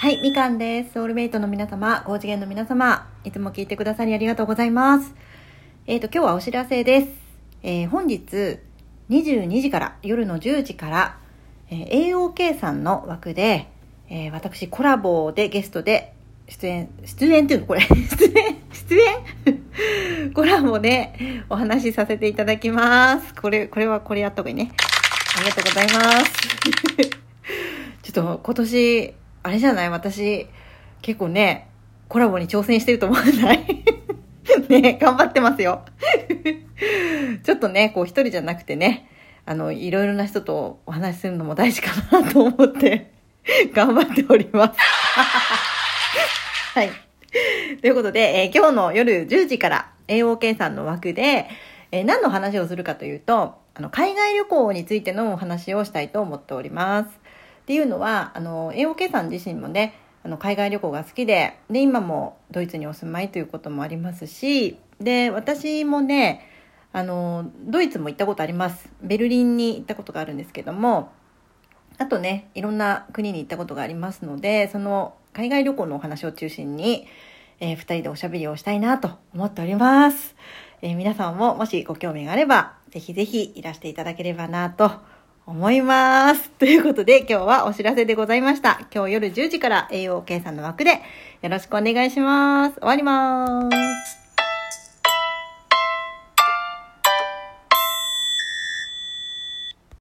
はい、みかんです。ソウルメイトの皆様、高次元の皆様、いつも聞いてくださりありがとうございます。えっ、と、今日はお知らせです。えー本日、22時から、夜の10時から、えー AOK さんの枠で、えー私、コラボでゲストで出演、出演っていうのこれ、出 演出演？コラボでお話しさせていただきます。これ、これはこれやった方がいいね。ありがとうございます。ちょっと今年、あれじゃない？私、結構ね、コラボに挑戦してると思わない？ね、頑張ってますよ。ちょっとね、こう一人じゃなくてね、あの、いろいろな人とお話しするのも大事かなと思って、頑張っております。はい。ということで、えー今日の夜10時から AOK さんの枠で、えー何の話をするかというと、あの、海外旅行についてのお話をしたいと思っております。っていうのは、あの、AOK さん自身もね、あの、海外旅行が好きで、で、今もドイツにお住まいということもありますし、で、私もね、あの、ドイツも行ったことあります。ベルリンに行ったことがあるんですけども、あとね、いろんな国に行ったことがありますので、その海外旅行のお話を中心に、えー二人でおしゃべりをしたいなと思っております。えー皆さんももしご興味があれば、ぜひぜひいらしていただければなと思います。ということで今日はお知らせでございました。今日夜10時から栄養計算の枠でよろしくお願いします。終わります。